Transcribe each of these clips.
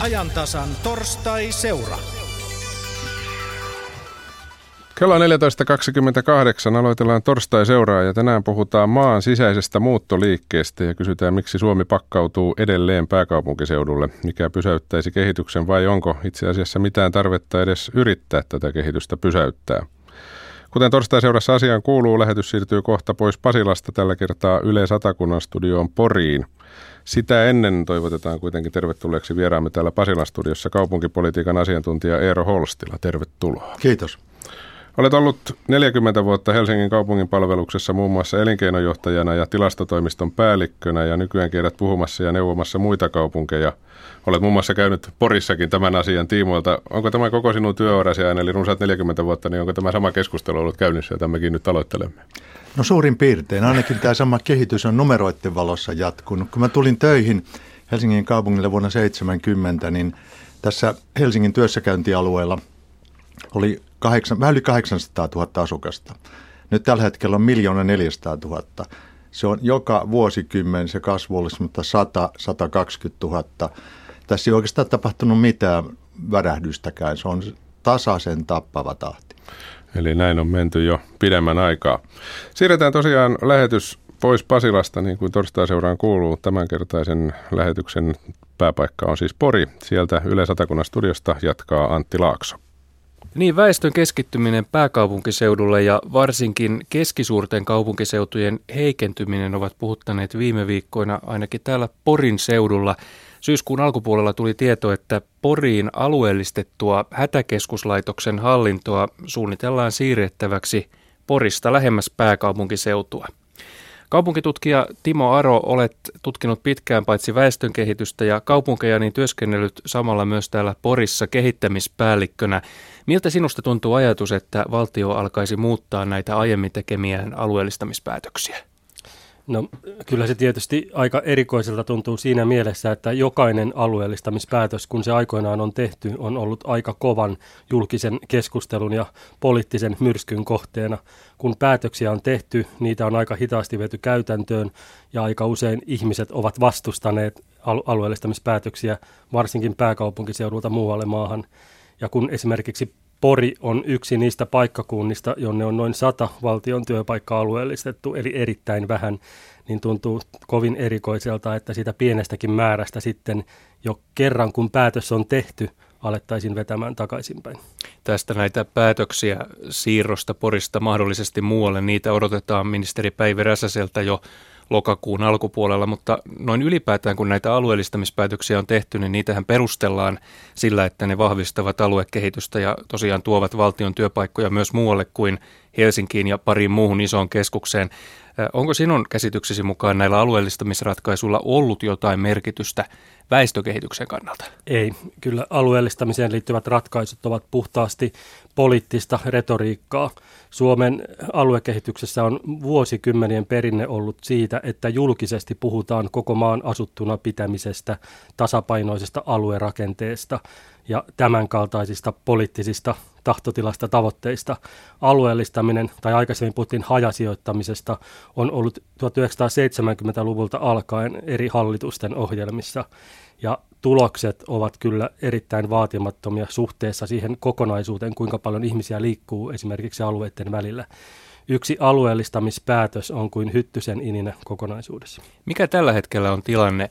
ajantasan torstai-seura. Kello on 14.28, aloitellaan torstai-seuraa ja tänään puhutaan maan sisäisestä muuttoliikkeestä ja kysytään, miksi Suomi pakkautuu edelleen pääkaupunkiseudulle, mikä pysäyttäisi kehityksen vai onko itse asiassa mitään tarvetta edes yrittää tätä kehitystä pysäyttää. Kuten torstai-seurassa asiaan kuuluu, lähetys siirtyy kohta pois Pasilasta tällä kertaa Yle Satakunnan studioon Poriin. Sitä ennen toivotetaan kuitenkin tervetulleeksi vieraamme täällä Pasilan studiossa kaupunkipolitiikan asiantuntija Eero Holstila. Tervetuloa. Kiitos. Olet ollut 40 vuotta Helsingin kaupungin palveluksessa muun muassa elinkeinojohtajana ja tilastotoimiston päällikkönä ja nykyään kierrät puhumassa ja neuvomassa muita kaupunkeja. Olet muun muassa käynyt Porissakin tämän asian tiimoilta. Onko tämä koko sinun työurasi aina, eli runsaat 40 vuotta, niin onko tämä sama keskustelu ollut käynnissä, jota mekin nyt aloittelemme? No suurin piirtein. Ainakin tämä sama kehitys on numeroiden valossa jatkunut. Kun mä tulin töihin Helsingin kaupungille vuonna 70, niin tässä Helsingin työssäkäyntialueella oli kahdeksan, vähän yli 800 000 asukasta. Nyt tällä hetkellä on miljoona 400 000. Se on joka vuosikymmen se kasvu olisi, mutta 100-120 000. Tässä ei oikeastaan tapahtunut mitään värähdystäkään. Se on tasaisen tappava tahti. Eli näin on menty jo pidemmän aikaa. Siirretään tosiaan lähetys pois Pasilasta, niin kuin torstai-seuraan kuuluu. Tämänkertaisen lähetyksen pääpaikka on siis Pori. Sieltä Yle Satakunnan studiosta jatkaa Antti Laakso. Niin, väestön keskittyminen pääkaupunkiseudulle ja varsinkin keskisuurten kaupunkiseutujen heikentyminen ovat puhuttaneet viime viikkoina ainakin täällä Porin seudulla. Syyskuun alkupuolella tuli tieto, että Poriin alueellistettua hätäkeskuslaitoksen hallintoa suunnitellaan siirrettäväksi Porista lähemmäs pääkaupunkiseutua. Kaupunkitutkija Timo Aro, olet tutkinut pitkään paitsi väestönkehitystä ja kaupunkeja, niin työskennellyt samalla myös täällä Porissa kehittämispäällikkönä. Miltä sinusta tuntuu ajatus, että valtio alkaisi muuttaa näitä aiemmin tekemiään alueellistamispäätöksiä? No kyllä se tietysti aika erikoiselta tuntuu siinä mielessä, että jokainen alueellistamispäätös, kun se aikoinaan on tehty, on ollut aika kovan julkisen keskustelun ja poliittisen myrskyn kohteena. Kun päätöksiä on tehty, niitä on aika hitaasti viety käytäntöön ja aika usein ihmiset ovat vastustaneet alueellistamispäätöksiä, varsinkin pääkaupunkiseudulta muualle maahan. Ja kun esimerkiksi Pori on yksi niistä paikkakunnista, jonne on noin sata valtion työpaikkaa alueellistettu, eli erittäin vähän, niin tuntuu kovin erikoiselta, että sitä pienestäkin määrästä sitten jo kerran kun päätös on tehty, alettaisiin vetämään takaisinpäin. Tästä näitä päätöksiä siirrosta Porista mahdollisesti muualle, niitä odotetaan ministeri Päivi Räsäseltä jo lokakuun alkupuolella, mutta noin ylipäätään kun näitä alueellistamispäätöksiä on tehty, niin niitähän perustellaan sillä, että ne vahvistavat aluekehitystä ja tosiaan tuovat valtion työpaikkoja myös muualle kuin Helsinkiin ja pariin muuhun isoon keskukseen. Onko sinun käsityksesi mukaan näillä alueellistamisratkaisuilla ollut jotain merkitystä väestökehityksen kannalta? Ei. Kyllä alueellistamiseen liittyvät ratkaisut ovat puhtaasti poliittista retoriikkaa. Suomen aluekehityksessä on vuosikymmenien perinne ollut siitä, että julkisesti puhutaan koko maan asuttuna pitämisestä, tasapainoisesta aluerakenteesta ja tämänkaltaisista poliittisista tahtotilasta tavoitteista. Alueellistaminen, tai aikaisemmin puhuttiin hajasijoittamisesta, on ollut 1970-luvulta alkaen eri hallitusten ohjelmissa. Ja tulokset ovat kyllä erittäin vaatimattomia suhteessa siihen kokonaisuuteen, kuinka paljon ihmisiä liikkuu esimerkiksi alueiden välillä. Yksi alueellistamispäätös on kuin hyttysen ininä kokonaisuudessa. Mikä tällä hetkellä on tilanne?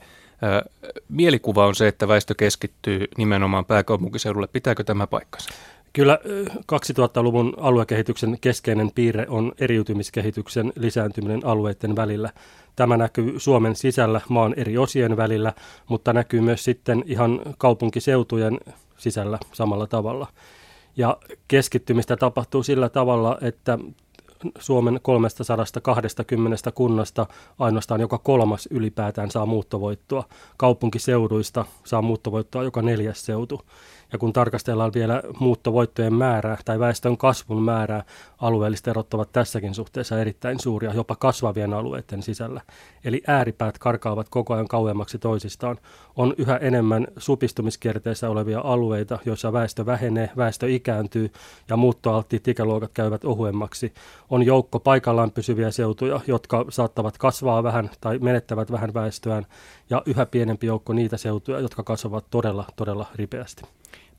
Mielikuva on se, että väestö keskittyy nimenomaan pääkaupunkiseudulle. Pitääkö tämä paikkansa? Kyllä 2000-luvun aluekehityksen keskeinen piirre on eriytymiskehityksen lisääntyminen alueiden välillä. Tämä näkyy Suomen sisällä maan eri osien välillä, mutta näkyy myös sitten ihan kaupunkiseutujen sisällä samalla tavalla. Ja keskittymistä tapahtuu sillä tavalla, että Suomen 320 kunnasta ainoastaan joka kolmas ylipäätään saa muuttovoittoa. Kaupunkiseuduista saa muuttovoittoa joka neljäs seutu. Ja kun tarkastellaan vielä muuttovoittojen määrää tai väestön kasvun määrää, alueelliset erot ovat tässäkin suhteessa erittäin suuria, jopa kasvavien alueiden sisällä. Eli ääripäät karkaavat koko ajan kauemmaksi toisistaan. On yhä enemmän supistumiskierteessä olevia alueita, joissa väestö vähenee, väestö ikääntyy ja muuttoalttiit ikäluokat käyvät ohuemmaksi. On joukko paikallaan pysyviä seutuja, jotka saattavat kasvaa vähän tai menettävät vähän väestöään ja yhä pienempi joukko niitä seutuja, jotka kasvavat todella, todella ripeästi.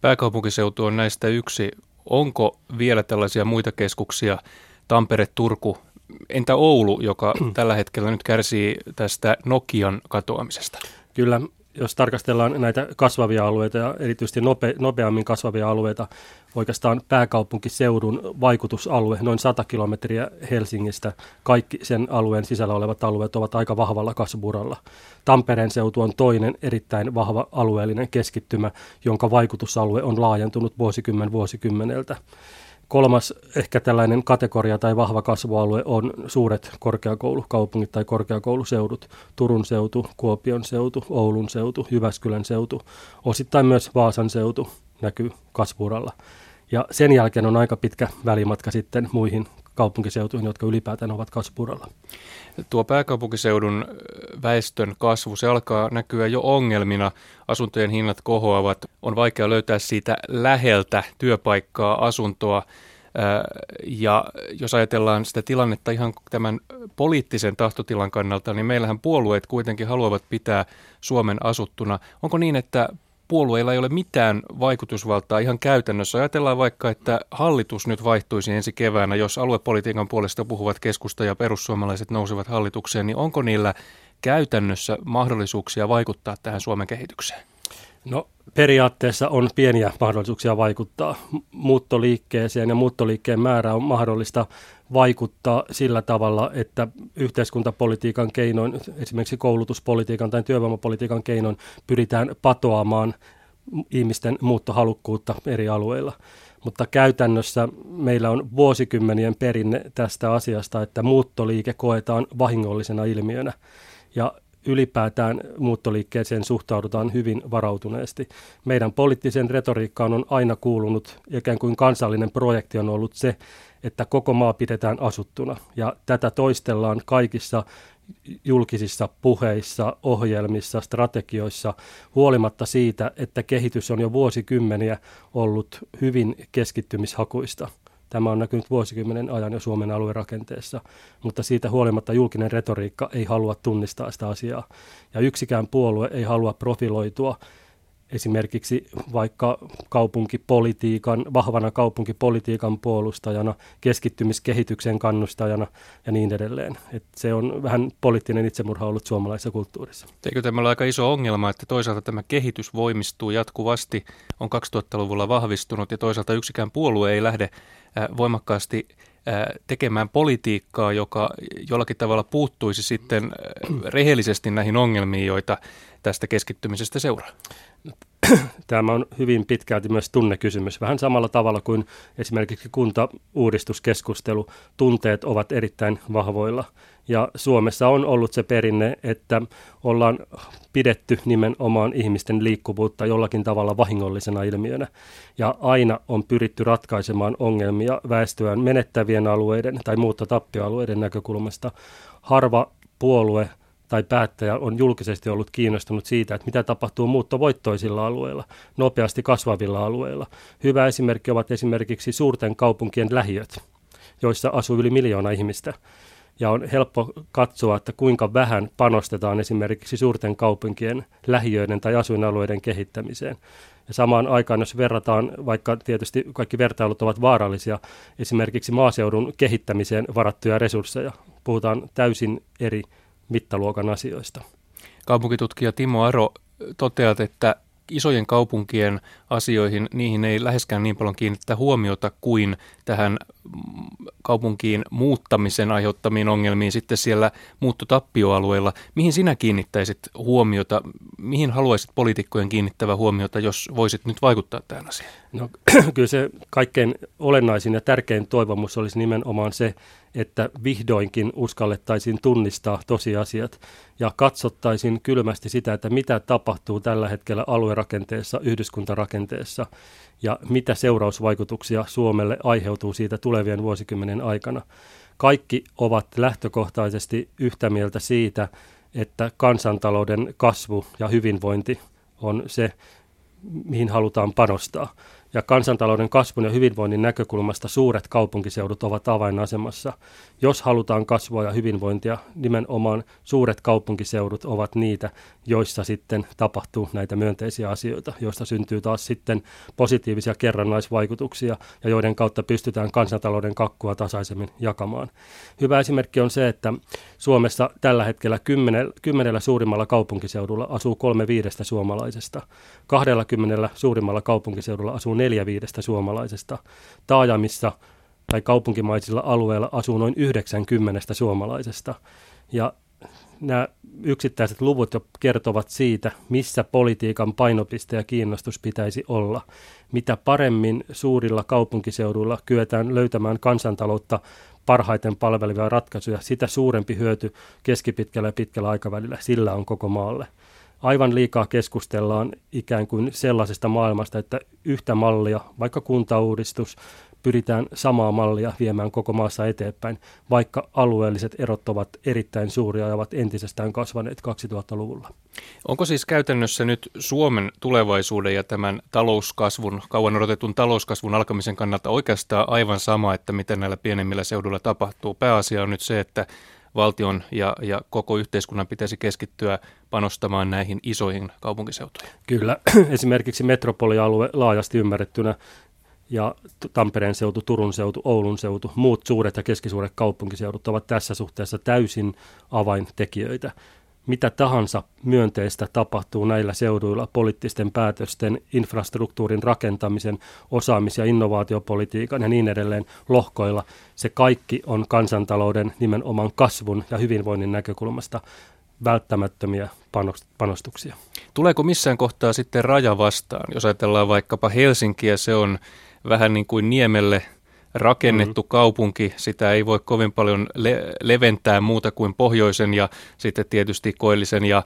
Pääkaupunkiseutu on näistä yksi. Onko vielä tällaisia muita keskuksia, Tampere, Turku, entä Oulu, joka tällä hetkellä nyt kärsii tästä Nokian katoamisesta? Kyllä jos tarkastellaan näitä kasvavia alueita ja erityisesti nope, nopeammin kasvavia alueita, oikeastaan pääkaupunkiseudun vaikutusalue, noin 100 kilometriä Helsingistä, kaikki sen alueen sisällä olevat alueet ovat aika vahvalla kasvuralla. Tampereen seutu on toinen erittäin vahva alueellinen keskittymä, jonka vaikutusalue on laajentunut vuosikymmen vuosikymmeneltä. Kolmas ehkä tällainen kategoria tai vahva kasvualue on suuret korkeakoulukaupungit tai korkeakouluseudut. Turun seutu, Kuopion seutu, Oulun seutu, Jyväskylän seutu, osittain myös Vaasan seutu näkyy kasvuuralla. Ja sen jälkeen on aika pitkä välimatka sitten muihin kaupunkiseutuihin, jotka ylipäätään ovat kasvuralla. Tuo pääkaupunkiseudun väestön kasvu, se alkaa näkyä jo ongelmina. Asuntojen hinnat kohoavat, on vaikea löytää siitä läheltä työpaikkaa, asuntoa. Ja jos ajatellaan sitä tilannetta ihan tämän poliittisen tahtotilan kannalta, niin meillähän puolueet kuitenkin haluavat pitää Suomen asuttuna. Onko niin, että puolueilla ei ole mitään vaikutusvaltaa ihan käytännössä. Ajatellaan vaikka, että hallitus nyt vaihtuisi ensi keväänä, jos aluepolitiikan puolesta puhuvat keskusta ja perussuomalaiset nousevat hallitukseen, niin onko niillä käytännössä mahdollisuuksia vaikuttaa tähän Suomen kehitykseen? No periaatteessa on pieniä mahdollisuuksia vaikuttaa muuttoliikkeeseen ja muuttoliikkeen määrä on mahdollista vaikuttaa sillä tavalla, että yhteiskuntapolitiikan keinoin, esimerkiksi koulutuspolitiikan tai työvoimapolitiikan keinoin pyritään patoamaan ihmisten muuttohalukkuutta eri alueilla. Mutta käytännössä meillä on vuosikymmenien perinne tästä asiasta, että muuttoliike koetaan vahingollisena ilmiönä. Ja ylipäätään muuttoliikkeeseen suhtaudutaan hyvin varautuneesti. Meidän poliittisen retoriikkaan on aina kuulunut, ikään kuin kansallinen projekti on ollut se, että koko maa pidetään asuttuna. Ja tätä toistellaan kaikissa julkisissa puheissa, ohjelmissa, strategioissa, huolimatta siitä, että kehitys on jo vuosikymmeniä ollut hyvin keskittymishakuista. Tämä on näkynyt vuosikymmenen ajan jo Suomen aluerakenteessa, mutta siitä huolimatta julkinen retoriikka ei halua tunnistaa sitä asiaa. Ja yksikään puolue ei halua profiloitua esimerkiksi vaikka kaupunkipolitiikan, vahvana kaupunkipolitiikan puolustajana, keskittymiskehityksen kannustajana ja niin edelleen. Et se on vähän poliittinen itsemurha ollut suomalaisessa kulttuurissa. Eikö tämä ole aika iso ongelma, että toisaalta tämä kehitys voimistuu jatkuvasti, on 2000-luvulla vahvistunut ja toisaalta yksikään puolue ei lähde voimakkaasti tekemään politiikkaa, joka jollakin tavalla puuttuisi sitten rehellisesti näihin ongelmiin, joita tästä keskittymisestä seuraa? Tämä on hyvin pitkälti myös tunnekysymys. Vähän samalla tavalla kuin esimerkiksi kuntauudistuskeskustelu. Tunteet ovat erittäin vahvoilla. Ja Suomessa on ollut se perinne, että ollaan pidetty nimenomaan ihmisten liikkuvuutta jollakin tavalla vahingollisena ilmiönä. Ja aina on pyritty ratkaisemaan ongelmia väestöään menettävien alueiden tai muuttotappioalueiden näkökulmasta. Harva puolue tai päättäjä on julkisesti ollut kiinnostunut siitä, että mitä tapahtuu muuttovoittoisilla alueilla, nopeasti kasvavilla alueilla. Hyvä esimerkki ovat esimerkiksi suurten kaupunkien lähiöt, joissa asuu yli miljoona ihmistä. Ja on helppo katsoa, että kuinka vähän panostetaan esimerkiksi suurten kaupunkien lähiöiden tai asuinalueiden kehittämiseen. Ja samaan aikaan, jos verrataan, vaikka tietysti kaikki vertailut ovat vaarallisia, esimerkiksi maaseudun kehittämiseen varattuja resursseja, puhutaan täysin eri mittaluokan asioista. Kaupunkitutkija Timo Aro, toteat, että isojen kaupunkien asioihin, niihin ei läheskään niin paljon kiinnittää huomiota kuin tähän kaupunkiin muuttamisen aiheuttamiin ongelmiin sitten siellä muuttotappioalueilla. Mihin sinä kiinnittäisit huomiota, mihin haluaisit poliitikkojen kiinnittävä huomiota, jos voisit nyt vaikuttaa tähän asiaan? No, kyllä se kaikkein olennaisin ja tärkein toivomus olisi nimenomaan se, että vihdoinkin uskallettaisiin tunnistaa tosiasiat ja katsottaisiin kylmästi sitä, että mitä tapahtuu tällä hetkellä aluerakenteessa, yhdyskuntarakenteessa ja mitä seurausvaikutuksia Suomelle aiheutuu siitä tulevien vuosikymmenen aikana. Kaikki ovat lähtökohtaisesti yhtä mieltä siitä, että kansantalouden kasvu ja hyvinvointi on se, mihin halutaan panostaa. Ja kansantalouden kasvun ja hyvinvoinnin näkökulmasta suuret kaupunkiseudut ovat avainasemassa. Jos halutaan kasvua ja hyvinvointia, nimenomaan suuret kaupunkiseudut ovat niitä, joissa sitten tapahtuu näitä myönteisiä asioita, joista syntyy taas sitten positiivisia kerrannaisvaikutuksia ja joiden kautta pystytään kansantalouden kakkua tasaisemmin jakamaan. Hyvä esimerkki on se, että Suomessa tällä hetkellä kymmenellä, kymmenellä suurimmalla kaupunkiseudulla asuu kolme viidestä suomalaisesta. 20 suurimmalla kaupunkiseudulla asuu neljä viidestä suomalaisesta. Taajamissa tai kaupunkimaisilla alueilla asuu noin 90 suomalaisesta. Ja nämä yksittäiset luvut jo kertovat siitä, missä politiikan painopiste ja kiinnostus pitäisi olla. Mitä paremmin suurilla kaupunkiseuduilla kyetään löytämään kansantaloutta parhaiten palvelevia ratkaisuja, sitä suurempi hyöty keskipitkällä ja pitkällä aikavälillä sillä on koko maalle aivan liikaa keskustellaan ikään kuin sellaisesta maailmasta, että yhtä mallia, vaikka kuntauudistus, pyritään samaa mallia viemään koko maassa eteenpäin, vaikka alueelliset erot ovat erittäin suuria ja ovat entisestään kasvaneet 2000-luvulla. Onko siis käytännössä nyt Suomen tulevaisuuden ja tämän talouskasvun, kauan odotetun talouskasvun alkamisen kannalta oikeastaan aivan sama, että mitä näillä pienemmillä seuduilla tapahtuu? Pääasia on nyt se, että valtion ja, ja koko yhteiskunnan pitäisi keskittyä panostamaan näihin isoihin kaupunkiseutuihin. Kyllä, esimerkiksi metropolialue laajasti ymmärrettynä ja Tampereen seutu, Turun seutu, Oulun seutu, muut suuret ja keskisuuret kaupunkiseudut ovat tässä suhteessa täysin avaintekijöitä mitä tahansa myönteistä tapahtuu näillä seuduilla poliittisten päätösten, infrastruktuurin rakentamisen, osaamis- ja innovaatiopolitiikan ja niin edelleen lohkoilla, se kaikki on kansantalouden nimenomaan kasvun ja hyvinvoinnin näkökulmasta välttämättömiä panostuksia. Tuleeko missään kohtaa sitten raja vastaan? Jos ajatellaan vaikkapa Helsinkiä, se on vähän niin kuin Niemelle – rakennettu mm. kaupunki, sitä ei voi kovin paljon le- leventää muuta kuin pohjoisen ja sitten tietysti koillisen ja ä,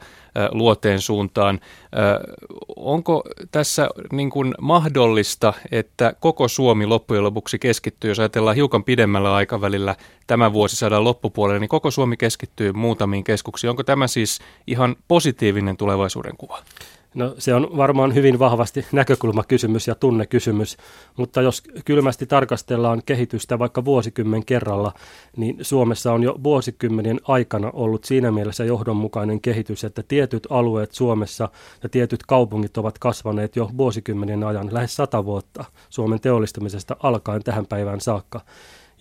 luoteen suuntaan. Ä, onko tässä niin kuin mahdollista, että koko Suomi loppujen lopuksi keskittyy, jos ajatellaan hiukan pidemmällä aikavälillä tämän vuosisadan loppupuolella, niin koko Suomi keskittyy muutamiin keskuksiin. Onko tämä siis ihan positiivinen tulevaisuuden kuva? No se on varmaan hyvin vahvasti näkökulmakysymys ja tunnekysymys, mutta jos kylmästi tarkastellaan kehitystä vaikka vuosikymmen kerralla, niin Suomessa on jo vuosikymmenien aikana ollut siinä mielessä johdonmukainen kehitys, että tietyt alueet Suomessa ja tietyt kaupungit ovat kasvaneet jo vuosikymmenien ajan, lähes sata vuotta Suomen teollistumisesta alkaen tähän päivään saakka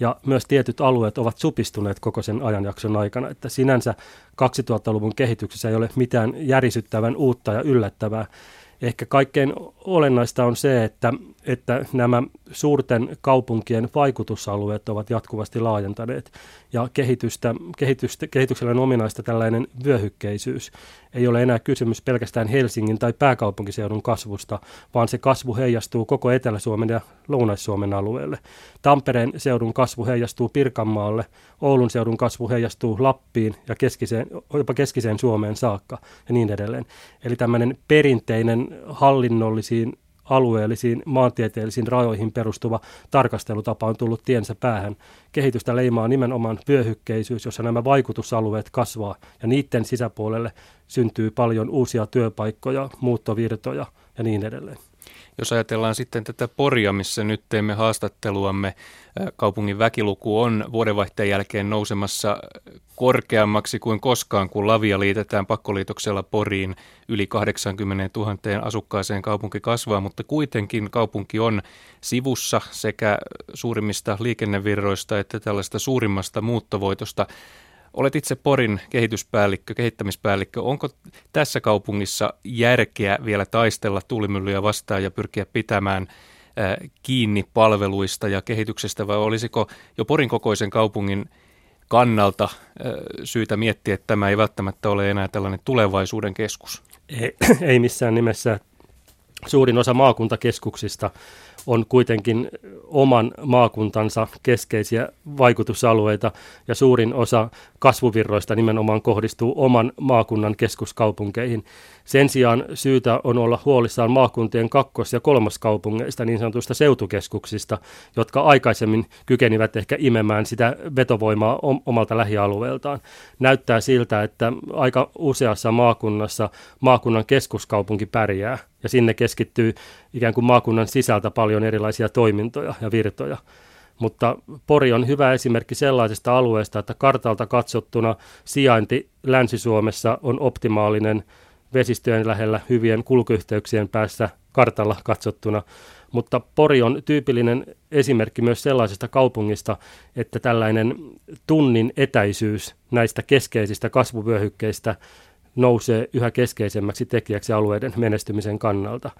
ja myös tietyt alueet ovat supistuneet koko sen ajanjakson aikana, että sinänsä 2000-luvun kehityksessä ei ole mitään järisyttävän uutta ja yllättävää. Ehkä kaikkein olennaista on se, että, että nämä suurten kaupunkien vaikutusalueet ovat jatkuvasti laajentaneet ja kehitystä, kehitystä, kehityksellä on ominaista tällainen vyöhykkeisyys. Ei ole enää kysymys pelkästään Helsingin tai pääkaupunkiseudun kasvusta, vaan se kasvu heijastuu koko Etelä-Suomen ja Lounais-Suomen alueelle. Tampereen seudun kasvu heijastuu Pirkanmaalle, Oulun seudun kasvu heijastuu Lappiin ja keskiseen, jopa keskiseen Suomeen saakka ja niin edelleen. Eli tämmöinen perinteinen hallinnollisiin alueellisiin maantieteellisiin rajoihin perustuva tarkastelutapa on tullut tiensä päähän. Kehitystä leimaa nimenomaan vyöhykkeisyys, jossa nämä vaikutusalueet kasvaa ja niiden sisäpuolelle syntyy paljon uusia työpaikkoja, muuttovirtoja ja niin edelleen. Jos ajatellaan sitten tätä Poria, missä nyt teemme haastatteluamme, kaupungin väkiluku on vuodenvaihteen jälkeen nousemassa korkeammaksi kuin koskaan, kun Lavia liitetään pakkoliitoksella Poriin. Yli 80 000 asukkaaseen kaupunki kasvaa, mutta kuitenkin kaupunki on sivussa sekä suurimmista liikennevirroista että tällaista suurimmasta muuttovoitosta. Olet itse Porin kehityspäällikkö, kehittämispäällikkö. Onko tässä kaupungissa järkeä vielä taistella tuulimyllyjä vastaan ja pyrkiä pitämään kiinni palveluista ja kehityksestä vai olisiko jo Porin kokoisen kaupungin kannalta syytä miettiä, että tämä ei välttämättä ole enää tällainen tulevaisuuden keskus? Ei, ei missään nimessä. Suurin osa maakuntakeskuksista on kuitenkin oman maakuntansa keskeisiä vaikutusalueita ja suurin osa kasvuvirroista nimenomaan kohdistuu oman maakunnan keskuskaupunkeihin. Sen sijaan syytä on olla huolissaan maakuntien kakkos- ja kolmoskaupungeista, niin sanotuista seutukeskuksista, jotka aikaisemmin kykenivät ehkä imemään sitä vetovoimaa omalta lähialueeltaan. Näyttää siltä, että aika useassa maakunnassa maakunnan keskuskaupunki pärjää ja sinne keskittyy ikään kuin maakunnan sisältä paljon erilaisia toimintoja ja virtoja. Mutta Pori on hyvä esimerkki sellaisesta alueesta, että kartalta katsottuna sijainti Länsi-Suomessa on optimaalinen vesistöjen lähellä hyvien kulkuyhteyksien päässä kartalla katsottuna. Mutta Pori on tyypillinen esimerkki myös sellaisesta kaupungista, että tällainen tunnin etäisyys näistä keskeisistä kasvuvyöhykkeistä nousee yhä keskeisemmäksi tekijäksi alueiden menestymisen kannalta.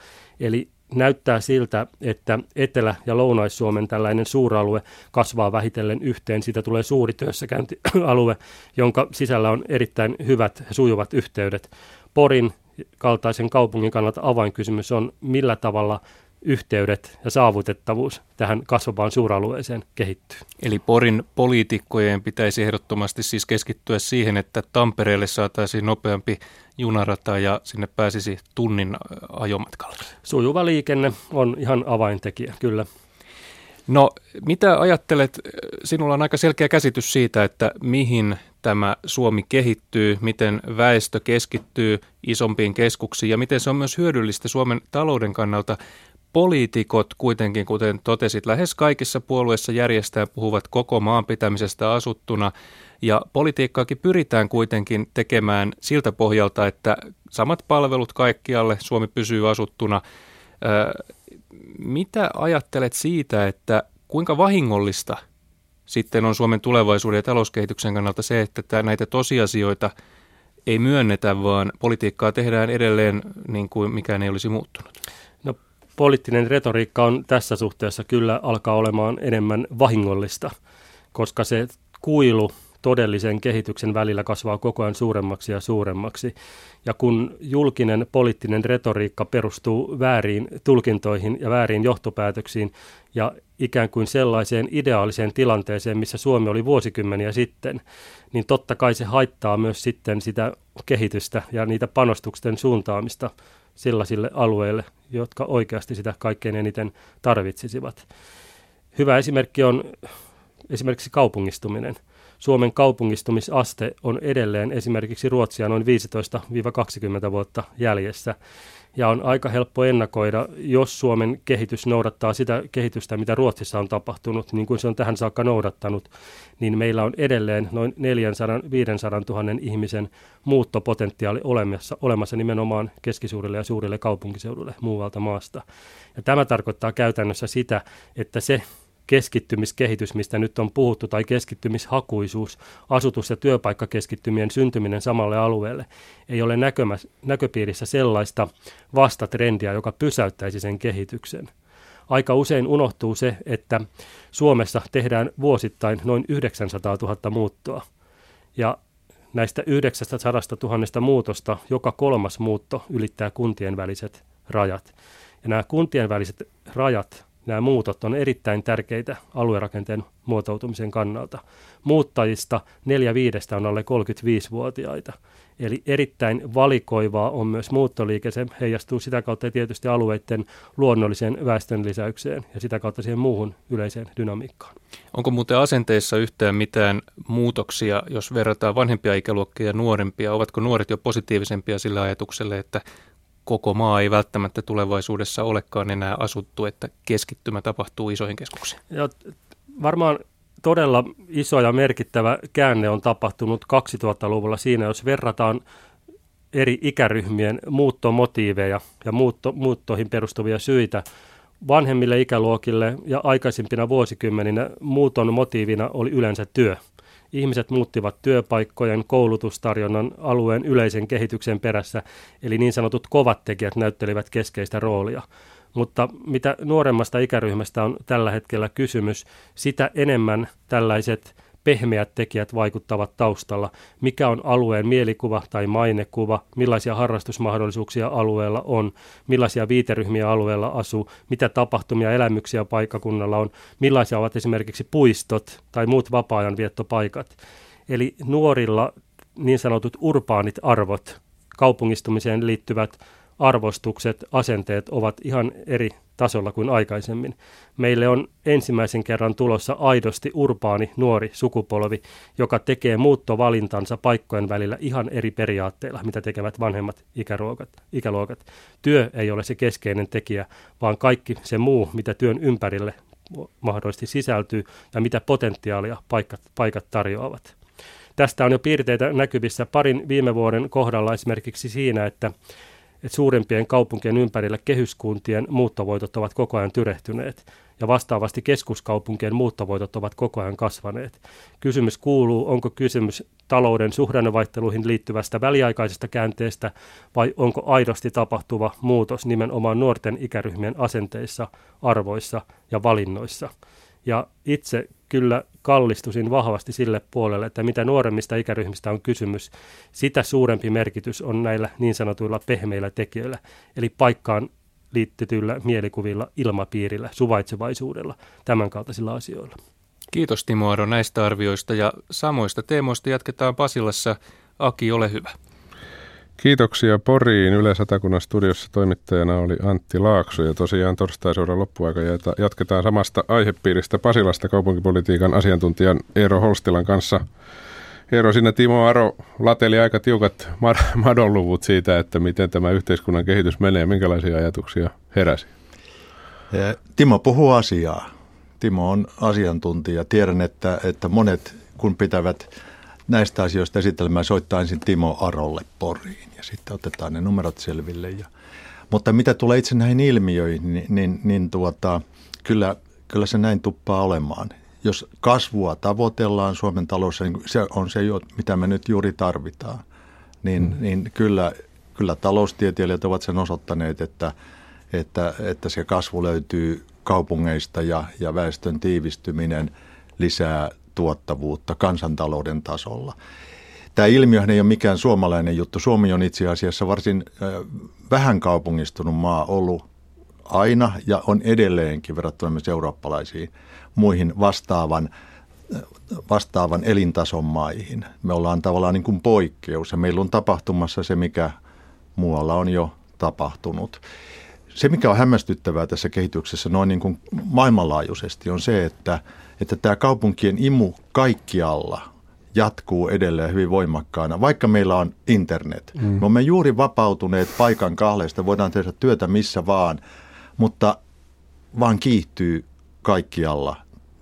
Eli näyttää siltä, että Etelä- ja Lounais-Suomen tällainen suuralue kasvaa vähitellen yhteen. Siitä tulee suuri työssäkäyntialue, jonka sisällä on erittäin hyvät sujuvat yhteydet. Porin kaltaisen kaupungin kannalta avainkysymys on, millä tavalla yhteydet ja saavutettavuus tähän kasvavaan suuralueeseen kehittyy. Eli Porin poliitikkojen pitäisi ehdottomasti siis keskittyä siihen, että Tampereelle saataisiin nopeampi junarata ja sinne pääsisi tunnin ajomatkalle. Sujuva liikenne on ihan avaintekijä, kyllä. No, mitä ajattelet, sinulla on aika selkeä käsitys siitä, että mihin tämä Suomi kehittyy, miten väestö keskittyy isompiin keskuksiin ja miten se on myös hyödyllistä Suomen talouden kannalta poliitikot kuitenkin, kuten totesit, lähes kaikissa puolueissa järjestää puhuvat koko maan pitämisestä asuttuna. Ja politiikkaakin pyritään kuitenkin tekemään siltä pohjalta, että samat palvelut kaikkialle, Suomi pysyy asuttuna. Mitä ajattelet siitä, että kuinka vahingollista sitten on Suomen tulevaisuuden ja talouskehityksen kannalta se, että näitä tosiasioita ei myönnetä, vaan politiikkaa tehdään edelleen niin kuin mikään ei olisi muuttunut? Poliittinen retoriikka on tässä suhteessa kyllä alkaa olemaan enemmän vahingollista, koska se kuilu todellisen kehityksen välillä kasvaa koko ajan suuremmaksi ja suuremmaksi. Ja kun julkinen poliittinen retoriikka perustuu väärin tulkintoihin ja väärin johtopäätöksiin ja ikään kuin sellaiseen ideaaliseen tilanteeseen, missä Suomi oli vuosikymmeniä sitten, niin totta kai se haittaa myös sitten sitä kehitystä ja niitä panostuksen suuntaamista sellaisille alueille, jotka oikeasti sitä kaikkein eniten tarvitsisivat. Hyvä esimerkki on esimerkiksi kaupungistuminen. Suomen kaupungistumisaste on edelleen esimerkiksi Ruotsia noin 15-20 vuotta jäljessä ja on aika helppo ennakoida, jos Suomen kehitys noudattaa sitä kehitystä, mitä Ruotsissa on tapahtunut, niin kuin se on tähän saakka noudattanut, niin meillä on edelleen noin 400-500 000 ihmisen muuttopotentiaali olemassa, olemassa nimenomaan keskisuurille ja suurille kaupunkiseuduille muualta maasta. Ja tämä tarkoittaa käytännössä sitä, että se keskittymiskehitys, mistä nyt on puhuttu, tai keskittymishakuisuus, asutus- ja työpaikkakeskittymien syntyminen samalle alueelle, ei ole näkömä, näköpiirissä sellaista vastatrendiä, joka pysäyttäisi sen kehityksen. Aika usein unohtuu se, että Suomessa tehdään vuosittain noin 900 000 muuttoa. Ja näistä 900 000 muutosta joka kolmas muutto ylittää kuntien väliset rajat. Ja nämä kuntien väliset rajat nämä muutot on erittäin tärkeitä aluerakenteen muotoutumisen kannalta. Muuttajista neljä viidestä on alle 35-vuotiaita. Eli erittäin valikoivaa on myös muuttoliike. Se heijastuu sitä kautta tietysti alueiden luonnolliseen väestön lisäykseen ja sitä kautta siihen muuhun yleiseen dynamiikkaan. Onko muuten asenteissa yhtään mitään muutoksia, jos verrataan vanhempia ikäluokkia ja nuorempia? Ovatko nuoret jo positiivisempia sillä ajatukselle, että koko maa ei välttämättä tulevaisuudessa olekaan enää asuttu, että keskittymä tapahtuu isoihin keskuksiin? Ja varmaan todella iso ja merkittävä käänne on tapahtunut 2000-luvulla siinä, jos verrataan eri ikäryhmien muuttomotiiveja ja muutto, muuttoihin perustuvia syitä vanhemmille ikäluokille ja aikaisempina vuosikymmeninä muuton motiivina oli yleensä työ – Ihmiset muuttivat työpaikkojen, koulutustarjonnan, alueen yleisen kehityksen perässä, eli niin sanotut kovat tekijät näyttelivät keskeistä roolia. Mutta mitä nuoremmasta ikäryhmästä on tällä hetkellä kysymys, sitä enemmän tällaiset pehmeät tekijät vaikuttavat taustalla. Mikä on alueen mielikuva tai mainekuva, millaisia harrastusmahdollisuuksia alueella on, millaisia viiteryhmiä alueella asuu, mitä tapahtumia elämyksiä paikkakunnalla on, millaisia ovat esimerkiksi puistot tai muut vapaa-ajan viettopaikat. Eli nuorilla niin sanotut urbaanit arvot, kaupungistumiseen liittyvät arvostukset, asenteet ovat ihan eri tasolla kuin aikaisemmin. Meille on ensimmäisen kerran tulossa aidosti urbaani nuori sukupolvi, joka tekee muuttovalintansa paikkojen välillä ihan eri periaatteilla, mitä tekevät vanhemmat ikäluokat. ikäluokat. Työ ei ole se keskeinen tekijä, vaan kaikki se muu, mitä työn ympärille mahdollisesti sisältyy ja mitä potentiaalia paikat, paikat tarjoavat. Tästä on jo piirteitä näkyvissä parin viime vuoden kohdalla esimerkiksi siinä, että, että suurempien kaupunkien ympärillä kehyskuntien muuttovoitot ovat koko ajan tyrehtyneet ja vastaavasti keskuskaupunkien muuttovoitot ovat koko ajan kasvaneet. Kysymys kuuluu, onko kysymys talouden suhdannevaihteluihin liittyvästä väliaikaisesta käänteestä vai onko aidosti tapahtuva muutos nimenomaan nuorten ikäryhmien asenteissa, arvoissa ja valinnoissa. Ja itse kyllä kallistusin vahvasti sille puolelle, että mitä nuoremmista ikäryhmistä on kysymys, sitä suurempi merkitys on näillä niin sanotuilla pehmeillä tekijöillä, eli paikkaan liittytyillä mielikuvilla, ilmapiirillä, suvaitsevaisuudella, tämänkaltaisilla asioilla. Kiitos Timo Aro näistä arvioista ja samoista teemoista jatketaan Pasilassa. Aki, ole hyvä. Kiitoksia Poriin. Yle Satakunnan studiossa toimittajana oli Antti Laakso ja tosiaan torstaisuuden loppuaika jatketaan samasta aihepiiristä Pasilasta kaupunkipolitiikan asiantuntijan Eero Holstilan kanssa. Eero, sinne Timo Aro lateli aika tiukat madonluvut siitä, että miten tämä yhteiskunnan kehitys menee. Minkälaisia ajatuksia heräsi? Timo puhuu asiaa. Timo on asiantuntija. Tiedän, että, että monet kun pitävät näistä asioista esitelmää, soittaa ensin Timo Arolle Poriin ja sitten otetaan ne numerot selville. Ja, mutta mitä tulee itse näihin ilmiöihin, niin, niin, niin tuota, kyllä, kyllä se näin tuppaa olemaan. Jos kasvua tavoitellaan Suomen taloudessa, niin se on se, mitä me nyt juuri tarvitaan, niin, mm. niin kyllä, kyllä taloustieteilijät ovat sen osoittaneet, että, että, että se kasvu löytyy kaupungeista ja, ja väestön tiivistyminen lisää tuottavuutta kansantalouden tasolla. Tämä ilmiö ei ole mikään suomalainen juttu. Suomi on itse asiassa varsin vähän kaupungistunut maa ollut aina ja on edelleenkin verrattuna myös eurooppalaisiin muihin vastaavan, vastaavan elintason maihin. Me ollaan tavallaan niin kuin poikkeus ja meillä on tapahtumassa se, mikä muualla on jo tapahtunut. Se, mikä on hämmästyttävää tässä kehityksessä noin niin kuin maailmanlaajuisesti, on se, että – että tämä kaupunkien imu kaikkialla jatkuu edelleen hyvin voimakkaana, vaikka meillä on internet. Mm. Me olemme juuri vapautuneet paikan kahleista, voidaan tehdä työtä missä vaan, mutta vaan kiihtyy kaikkialla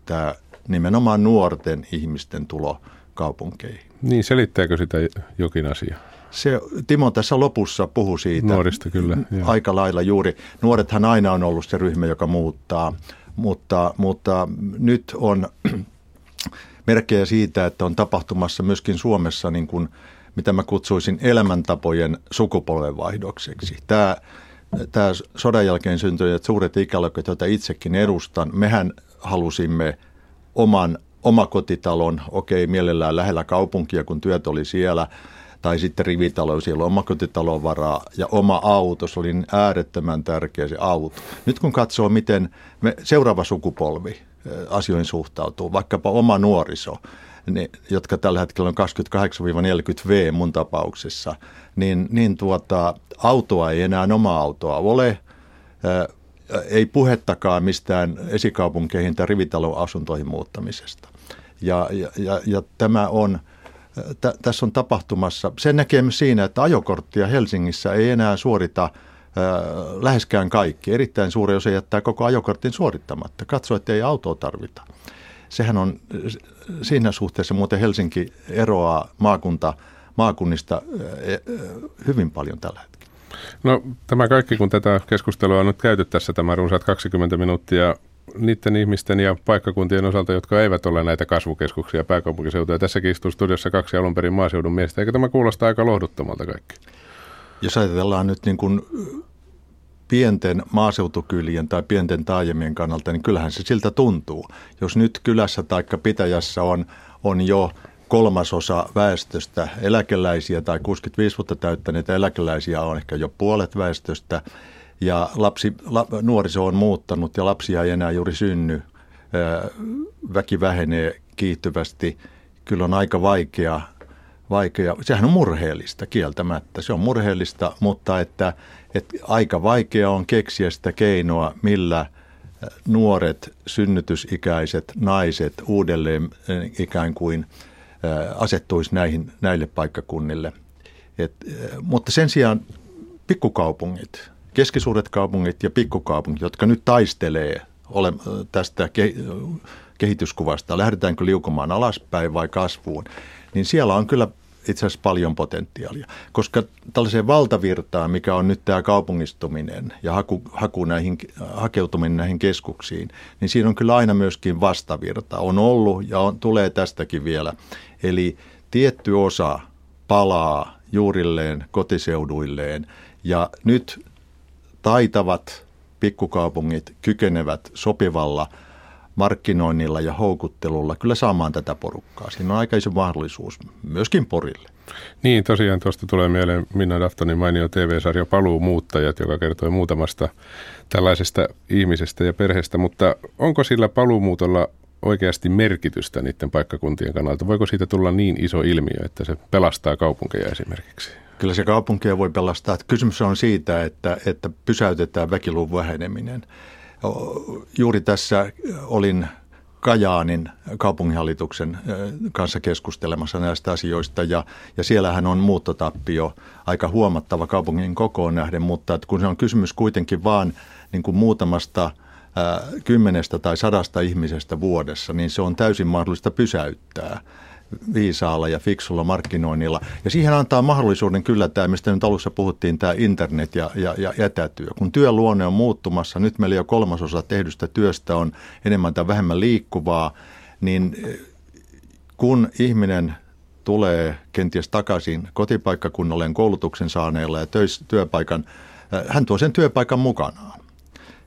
tämä nimenomaan nuorten ihmisten tulo kaupunkeihin. Niin, selittääkö sitä jokin asia? Se, Timo tässä lopussa puhui siitä. Nuorista kyllä. Aika lailla juuri. Nuorethan aina on ollut se ryhmä, joka muuttaa mutta, mutta nyt on merkkejä siitä, että on tapahtumassa myöskin Suomessa niin kuin, mitä mä kutsuisin elämäntapojen sukupolvenvaihdokseksi. Tämä, tämä sodan jälkeen syntyneet suuret ikäluokat, joita itsekin edustan, mehän halusimme oman omakotitalon, okei mielellään lähellä kaupunkia, kun työt oli siellä – tai sitten rivitalo, siellä on omakotitalon varaa ja oma auto, se oli niin äärettömän tärkeä se auto. Nyt kun katsoo, miten me, seuraava sukupolvi asioihin suhtautuu, vaikkapa oma nuoriso, niin, jotka tällä hetkellä on 28-40V mun tapauksessa, niin, niin tuota, autoa ei enää oma autoa ole, ei puhettakaan mistään esikaupunkeihin tai rivitalon asuntoihin muuttamisesta. Ja, ja, ja, ja tämä on – t- tässä on tapahtumassa. Sen näkee myös siinä, että ajokorttia Helsingissä ei enää suorita läheskään kaikki. Erittäin suuri osa jättää koko ajokortin suorittamatta. Katso, että ei autoa tarvita. Sehän on siinä suhteessa muuten Helsinki eroaa maakunta, maakunnista e, hyvin paljon tällä hetkellä. No tämä kaikki, kun tätä keskustelua on nyt käyty tässä tämä runsaat 20 minuuttia, niiden ihmisten ja paikkakuntien osalta, jotka eivät ole näitä kasvukeskuksia pääkaupunkiseutuja. Tässäkin istuu studiossa kaksi alun perin maaseudun miestä. Eikö tämä kuulosta aika lohduttomalta kaikki? Jos ajatellaan nyt niin kuin pienten maaseutukylien tai pienten taajemien kannalta, niin kyllähän se siltä tuntuu. Jos nyt kylässä tai pitäjässä on, on jo kolmasosa väestöstä eläkeläisiä tai 65 vuotta täyttäneitä eläkeläisiä on ehkä jo puolet väestöstä – ja lapsi, la, nuoriso on muuttanut ja lapsia ei enää juuri synny. Väki vähenee kiihtyvästi. Kyllä on aika vaikea, vaikea. Sehän on murheellista kieltämättä. Se on murheellista, mutta että, että aika vaikea on keksiä sitä keinoa, millä nuoret synnytysikäiset naiset uudelleen ikään kuin asettuisi näihin, näille paikkakunnille. Et, mutta sen sijaan pikkukaupungit, keskisuuret kaupungit ja pikkukaupungit, jotka nyt taistelee ole, tästä ke, kehityskuvasta, lähdetäänkö liukumaan alaspäin vai kasvuun, niin siellä on kyllä itse asiassa paljon potentiaalia. Koska tällaiseen valtavirtaan, mikä on nyt tämä kaupungistuminen ja haku, haku näihin, hakeutuminen näihin keskuksiin, niin siinä on kyllä aina myöskin vastavirta. On ollut ja on, tulee tästäkin vielä. Eli tietty osa palaa juurilleen kotiseuduilleen ja nyt taitavat pikkukaupungit kykenevät sopivalla – markkinoinnilla ja houkuttelulla kyllä saamaan tätä porukkaa. Siinä on aika iso mahdollisuus myöskin Porille. Niin, tosiaan tuosta tulee mieleen Minna Daftonin mainio TV-sarja Paluu muuttajat, joka kertoi muutamasta tällaisesta ihmisestä ja perheestä, mutta onko sillä paluumuutolla oikeasti merkitystä niiden paikkakuntien kannalta? Voiko siitä tulla niin iso ilmiö, että se pelastaa kaupunkeja esimerkiksi? Kyllä se kaupunkia voi pelastaa. Kysymys on siitä, että, että pysäytetään väkiluvun väheneminen. Juuri tässä olin Kajaanin kaupunginhallituksen kanssa keskustelemassa näistä asioista ja, ja siellähän on muuttotappio aika huomattava kaupungin kokoon nähden, mutta kun se on kysymys kuitenkin vaan niin kuin muutamasta kymmenestä tai sadasta ihmisestä vuodessa, niin se on täysin mahdollista pysäyttää viisaalla ja fiksulla markkinoinnilla. Ja siihen antaa mahdollisuuden kyllä tämä, mistä nyt alussa puhuttiin, tämä internet ja, ja, ja etätyö. Kun työluonne on muuttumassa, nyt meillä jo kolmasosa tehdystä työstä on enemmän tai vähemmän liikkuvaa, niin kun ihminen tulee kenties takaisin kotipaikkakunnalleen koulutuksen saaneella ja töis, työpaikan, hän tuo sen työpaikan mukanaan.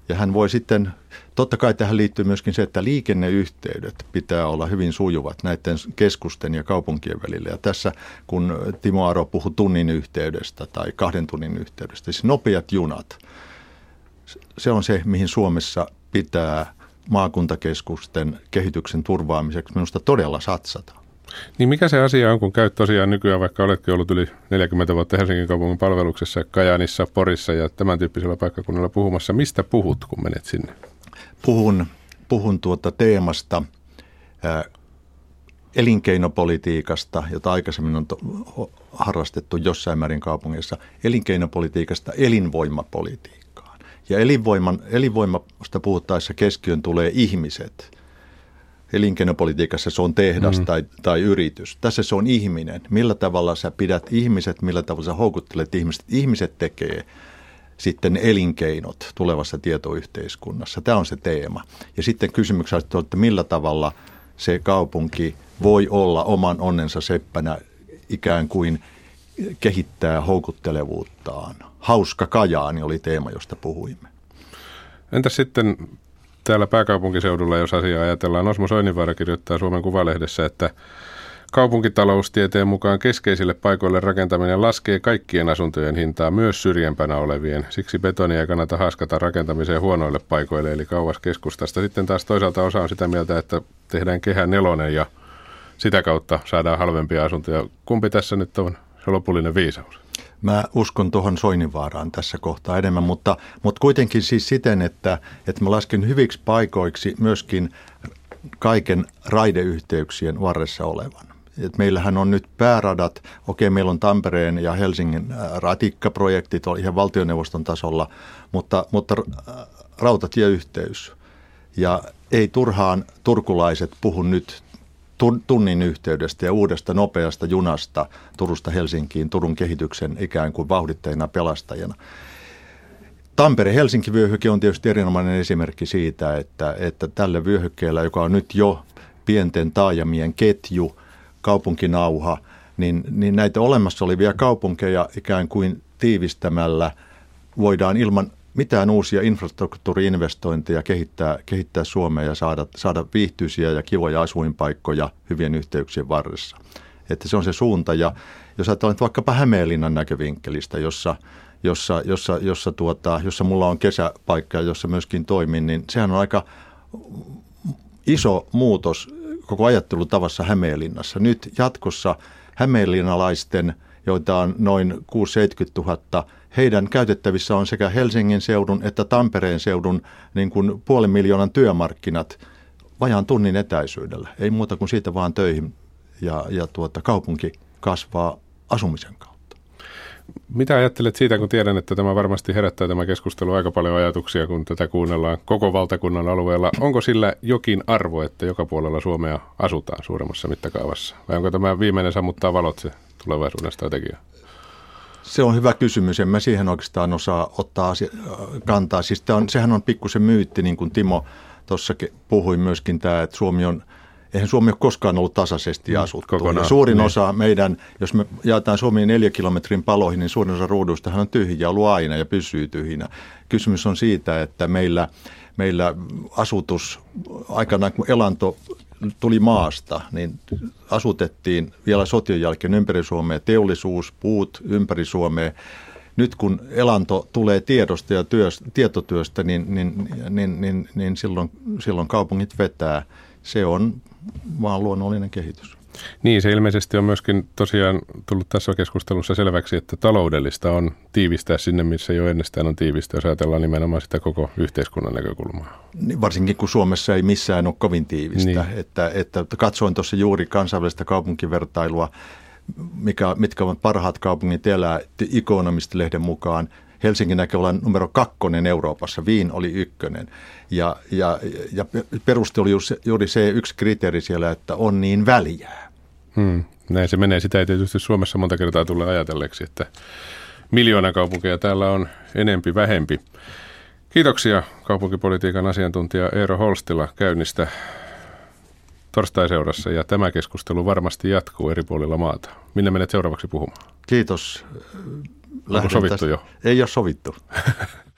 Ja hän voi sitten Totta kai tähän liittyy myöskin se, että liikenneyhteydet pitää olla hyvin sujuvat näiden keskusten ja kaupunkien välillä. Ja tässä kun Timo Aro puhui tunnin yhteydestä tai kahden tunnin yhteydestä, siis nopeat junat, se on se, mihin Suomessa pitää maakuntakeskusten kehityksen turvaamiseksi minusta todella satsata. Niin mikä se asia on, kun käyt tosiaan nykyään, vaikka oletkin ollut yli 40 vuotta Helsingin kaupungin palveluksessa, Kajanissa, Porissa ja tämän tyyppisellä paikkakunnalla puhumassa, mistä puhut, kun menet sinne? puhun, puhun tuota teemasta ää, elinkeinopolitiikasta, jota aikaisemmin on to, harrastettu jossain määrin kaupungissa, elinkeinopolitiikasta elinvoimapolitiikkaan. Ja elinvoiman, elinvoimasta puhuttaessa keskiön tulee ihmiset. Elinkeinopolitiikassa se on tehdas mm. tai, tai yritys. Tässä se on ihminen. Millä tavalla sä pidät ihmiset, millä tavalla sä houkuttelet ihmiset. Ihmiset tekee sitten elinkeinot tulevassa tietoyhteiskunnassa. Tämä on se teema. Ja sitten kysymyksiä on, että millä tavalla se kaupunki voi olla oman onnensa seppänä ikään kuin kehittää houkuttelevuuttaan. Hauska Kajaani oli teema, josta puhuimme. Entäs sitten täällä pääkaupunkiseudulla, jos asiaa ajatellaan, Osmo Soininvaara kirjoittaa Suomen Kuvalehdessä, että Kaupunkitaloustieteen mukaan keskeisille paikoille rakentaminen laskee kaikkien asuntojen hintaa, myös syrjempänä olevien. Siksi betonia ei kannata haskata rakentamiseen huonoille paikoille, eli kauas keskustasta. Sitten taas toisaalta osa on sitä mieltä, että tehdään kehä nelonen ja sitä kautta saadaan halvempia asuntoja. Kumpi tässä nyt on se lopullinen viisaus? Mä uskon tuohon Soininvaaraan tässä kohtaa enemmän, mutta, mutta kuitenkin siis siten, että, että mä lasken hyviksi paikoiksi myöskin kaiken raideyhteyksien varressa olevan. Et meillähän on nyt pääradat, okei meillä on Tampereen ja Helsingin äh, ratikkaprojektit ihan valtioneuvoston tasolla, mutta, mutta äh, rautatieyhteys. Ja ei turhaan turkulaiset puhu nyt tunnin yhteydestä ja uudesta nopeasta junasta Turusta Helsinkiin Turun kehityksen ikään kuin vauhditteina pelastajana. Tampere-Helsinki-vyöhyke on tietysti erinomainen esimerkki siitä, että, että tällä vyöhykkeellä, joka on nyt jo pienten taajamien ketju – kaupunkinauha, niin, niin näitä olemassa olevia kaupunkeja ikään kuin tiivistämällä voidaan ilman mitään uusia infrastruktuuriinvestointeja kehittää, kehittää Suomea ja saada, saada viihtyisiä ja kivoja asuinpaikkoja hyvien yhteyksien varressa. Että se on se suunta. Ja jos ajatellaan vaikkapa Hämeenlinnan näkövinkkelistä, jossa, jossa, jossa, jossa, tuota, jossa mulla on kesäpaikka, jossa myöskin toimin, niin sehän on aika iso muutos koko ajattelutavassa Hämeenlinnassa. Nyt jatkossa hämeenlinnalaisten, joita on noin 670 000, heidän käytettävissä on sekä Helsingin seudun että Tampereen seudun niin kuin puolen miljoonan työmarkkinat vajaan tunnin etäisyydellä. Ei muuta kuin siitä vaan töihin ja, ja tuota, kaupunki kasvaa asumisen kautta. Mitä ajattelet siitä, kun tiedän, että tämä varmasti herättää tämä keskustelu aika paljon ajatuksia, kun tätä kuunnellaan koko valtakunnan alueella. Onko sillä jokin arvo, että joka puolella Suomea asutaan suuremmassa mittakaavassa? Vai onko tämä viimeinen sammuttaa valot se tulevaisuuden strategia? Se on hyvä kysymys. En mä siihen oikeastaan osaa ottaa asia, kantaa. Siis on, sehän on pikkusen myytti, niin kuin Timo tuossa puhui myöskin tämä, että Suomi on eihän Suomi ole koskaan ollut tasaisesti mm, asuttu. Ja suurin niin. osa meidän, jos me jaetaan Suomi neljä kilometrin paloihin, niin suurin osa ruuduista on tyhjiä ollut aina ja pysyy tyhjinä. Kysymys on siitä, että meillä, meillä asutus aikanaan, kun elanto tuli maasta, niin asutettiin vielä sotien jälkeen ympäri Suomea teollisuus, puut ympäri Suomea. Nyt kun elanto tulee tiedosta ja työstä, tietotyöstä, niin, niin, niin, niin, niin silloin, silloin kaupungit vetää. Se on vaan luonnollinen kehitys. Niin, se ilmeisesti on myöskin tosiaan tullut tässä keskustelussa selväksi, että taloudellista on tiivistää sinne, missä jo ennestään on tiivistä, jos ajatellaan nimenomaan sitä koko yhteiskunnan näkökulmaa. Niin, varsinkin kun Suomessa ei missään ole kovin tiivistä. Niin. Että, että katsoin tuossa juuri kansainvälistä kaupunkivertailua, mikä, mitkä ovat parhaat kaupungit elää Economist-lehden mukaan. Helsinki näkee olla numero kakkonen Euroopassa, Viin oli ykkönen. Ja, ja, ja peruste oli juuri se yksi kriteeri siellä, että on niin väliä. Hmm. Näin se menee. Sitä ei tietysti Suomessa monta kertaa tule ajatelleeksi, että miljoona kaupunkeja täällä on enempi vähempi. Kiitoksia kaupunkipolitiikan asiantuntija Eero Holstila käynnistä torstaiseurassa ja tämä keskustelu varmasti jatkuu eri puolilla maata. Minne menet seuraavaksi puhumaan? Kiitos. Onko sovittu jo? Ei ole sovittu.